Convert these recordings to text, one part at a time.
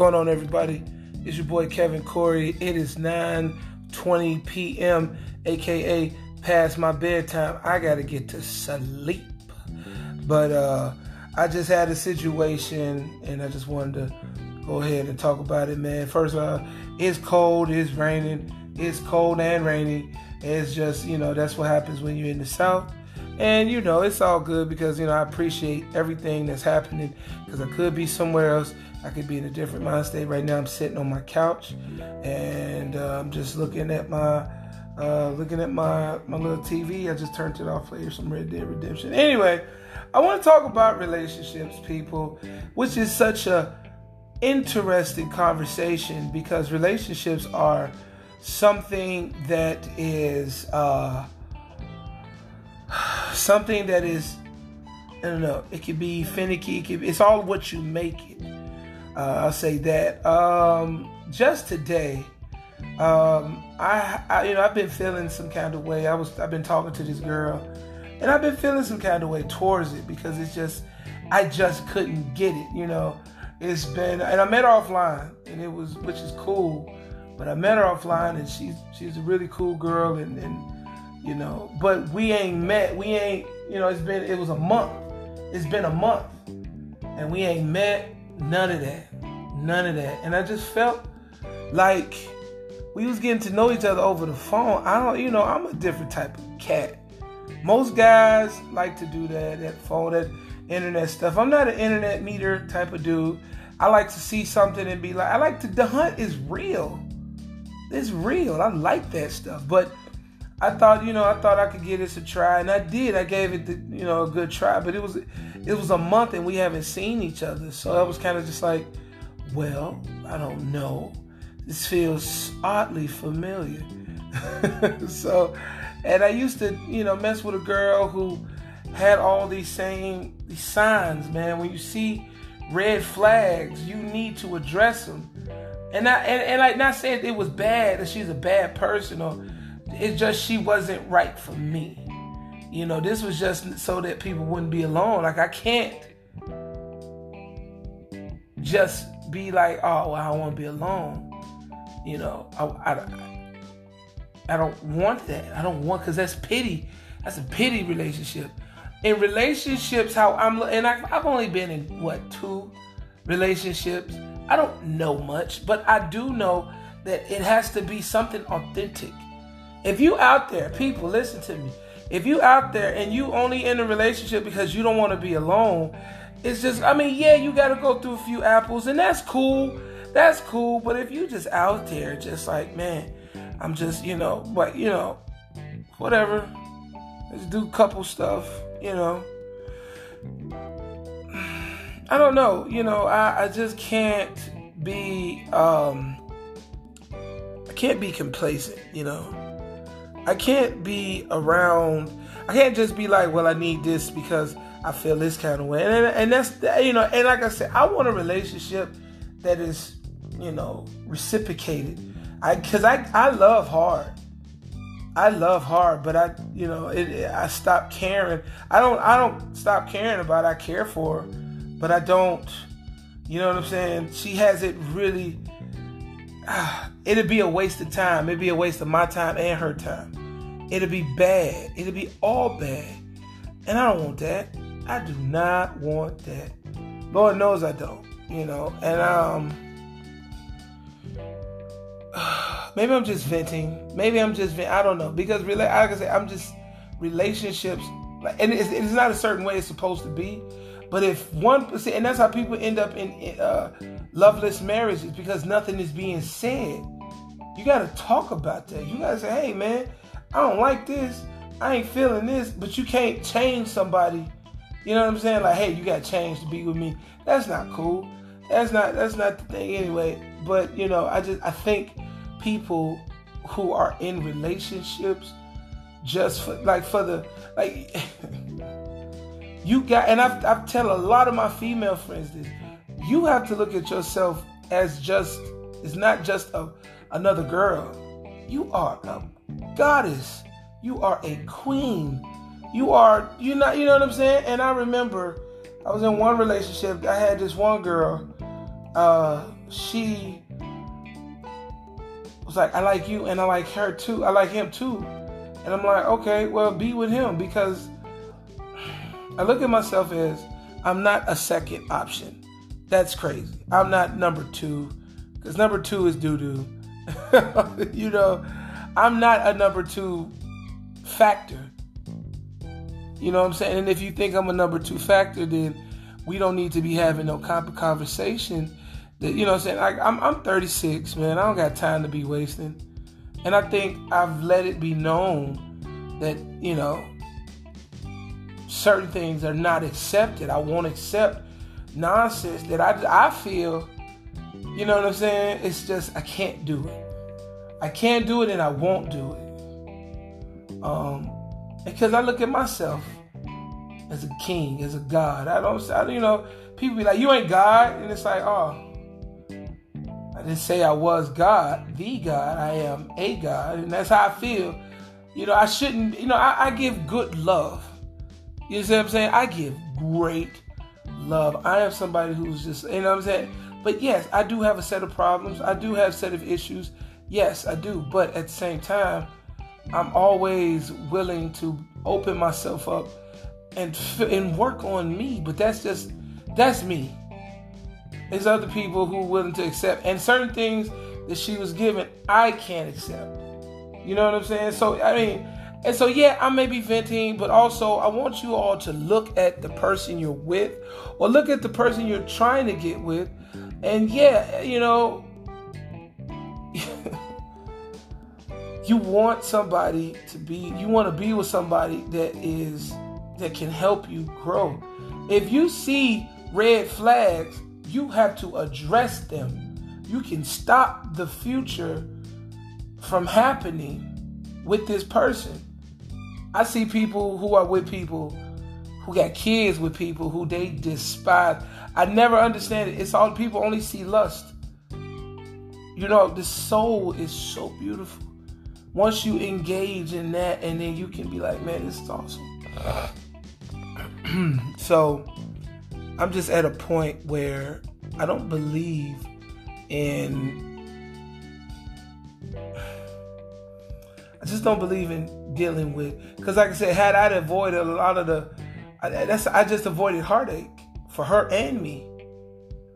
going on, everybody? It's your boy Kevin Cory. It is 9:20 p.m., aka past my bedtime. I gotta get to sleep. But uh, I just had a situation, and I just wanted to go ahead and talk about it, man. First, uh, it's cold, it's raining, it's cold and rainy. It's just you know that's what happens when you're in the south. And you know, it's all good because you know I appreciate everything that's happening because I could be somewhere else. I could be in a different mind state. Right now, I'm sitting on my couch and uh, I'm just looking at my uh, looking at my my little TV. I just turned it off. Play some Red Dead Redemption. Anyway, I want to talk about relationships, people, which is such a interesting conversation because relationships are something that is. Uh, something that is I don't know. It could be finicky. It could, it's all what you make it. Uh, I'll say that. Um, just today, um, I, I, you know I've been feeling some kind of way. I was I've been talking to this girl, and I've been feeling some kind of way towards it because it's just I just couldn't get it. You know, it's been and I met her offline, and it was which is cool. But I met her offline, and she's she's a really cool girl, and, and you know. But we ain't met. We ain't, you know. It's been. It was a month. It's been a month, and we ain't met. None of that. None of that. And I just felt like we was getting to know each other over the phone. I don't, you know, I'm a different type of cat. Most guys like to do that, that phone, that internet stuff. I'm not an internet meter type of dude. I like to see something and be like, I like to, the hunt is real. It's real. I like that stuff. But I thought, you know, I thought I could give this a try, and I did. I gave it, the, you know, a good try. But it was, it was a month, and we haven't seen each other, so I was kind of just like, well, I don't know. This feels oddly familiar. so, and I used to, you know, mess with a girl who had all these same these signs, man. When you see red flags, you need to address them. And I and, and I not saying it was bad that she's a bad person or it's just she wasn't right for me. You know, this was just so that people wouldn't be alone. Like I can't just be like, oh, well, I want to be alone. You know, I, I, I don't want that. I don't want because that's pity. That's a pity relationship. In relationships, how I'm and I, I've only been in what two relationships. I don't know much, but I do know that it has to be something authentic. If you out there, people, listen to me. If you out there and you only in a relationship because you don't want to be alone, it's just I mean, yeah, you got to go through a few apples and that's cool. That's cool, but if you just out there just like, man, I'm just, you know, but you know, whatever. Let's do couple stuff, you know. I don't know, you know, I, I just can't be um I can't be complacent, you know. I can't be around. I can't just be like, well, I need this because I feel this kind of way, and and that's you know, and like I said, I want a relationship that is you know reciprocated. I because I I love hard. I love hard, but I you know it, it, I stop caring. I don't I don't stop caring about. It. I care for, her, but I don't. You know what I'm saying? She has it really it'd be a waste of time. It'd be a waste of my time and her time. It'd be bad. It'd be all bad. And I don't want that. I do not want that. Lord knows I don't. You know, and um maybe I'm just venting. Maybe I'm just venting. I don't know. Because really like I say, I'm just relationships like and it's, it's not a certain way it's supposed to be. But if one, and that's how people end up in uh, loveless marriages because nothing is being said. You got to talk about that. You got to say, hey, man, I don't like this. I ain't feeling this. But you can't change somebody. You know what I'm saying? Like, hey, you got to change to be with me. That's not cool. That's not that's not the thing anyway. But you know, I just I think people who are in relationships just for like for the like You got, and I've, I've tell a lot of my female friends this. You have to look at yourself as just, it's not just a, another girl. You are a goddess. You are a queen. You are, you know, you know what I'm saying? And I remember I was in one relationship. I had this one girl uh, she was like, I like you and I like her too. I like him too. And I'm like, okay, well, be with him because I look at myself as I'm not a second option. That's crazy. I'm not number two because number two is doo doo. you know, I'm not a number two factor. You know what I'm saying? And if you think I'm a number two factor, then we don't need to be having no conversation. That you know what I'm saying? Like I'm I'm 36, man. I don't got time to be wasting. And I think I've let it be known that, you know, certain things are not accepted. I won't accept nonsense that I, I feel, you know what I'm saying? It's just, I can't do it. I can't do it and I won't do it. Um, because I look at myself as a king, as a God. I don't, I, you know, people be like, you ain't God. And it's like, oh, I didn't say I was God, the God. I am a God. And that's how I feel. You know, I shouldn't, you know, I, I give good love. You see what I'm saying? I give great love. I am somebody who's just, you know what I'm saying? But yes, I do have a set of problems. I do have a set of issues. Yes, I do. But at the same time, I'm always willing to open myself up and and work on me. But that's just that's me. There's other people who are willing to accept, and certain things that she was given, I can't accept. You know what I'm saying? So I mean, and so yeah, I may be venting, but also I want you all to look at the person you're with, or look at the person you're trying to get with, and yeah, you know. you want somebody to be you want to be with somebody that is that can help you grow if you see red flags you have to address them. You can stop the future from happening with this person. I see people who are with people who got kids with people who they despise. I never understand it. It's all people only see lust. You know, the soul is so beautiful. Once you engage in that, and then you can be like, man, this is awesome. so, I'm just at a point where I don't believe in. I just don't believe in dealing with because, like I said, had I avoided a lot of the, I, that's I just avoided heartache for her and me.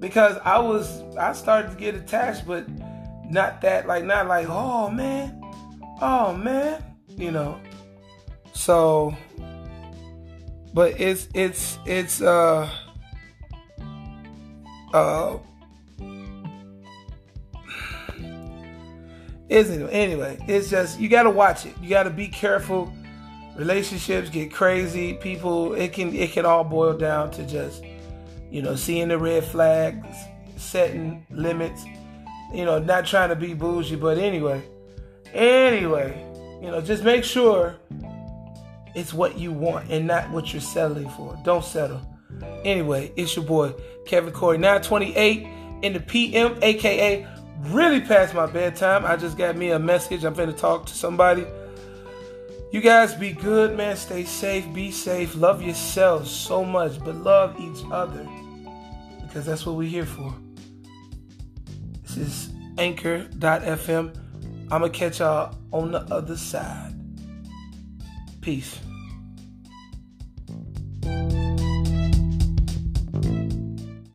Because I was I started to get attached, but not that like not like oh man, oh man, you know. So, but it's it's it's uh uh isn't it? Anyway, it's just you gotta watch it. You gotta be careful. Relationships get crazy. People, it can it can all boil down to just you know seeing the red flags, setting limits. You know, not trying to be bougie, but anyway, anyway, you know, just make sure it's what you want and not what you're settling for. Don't settle. Anyway, it's your boy Kevin Cory, 928 in the PM, aka really past my bedtime. I just got me a message. I'm finna talk to somebody. You guys be good, man. Stay safe, be safe, love yourselves so much, but love each other. Because that's what we're here for. This is anchor.fm. I'ma catch y'all on the other side. Peace.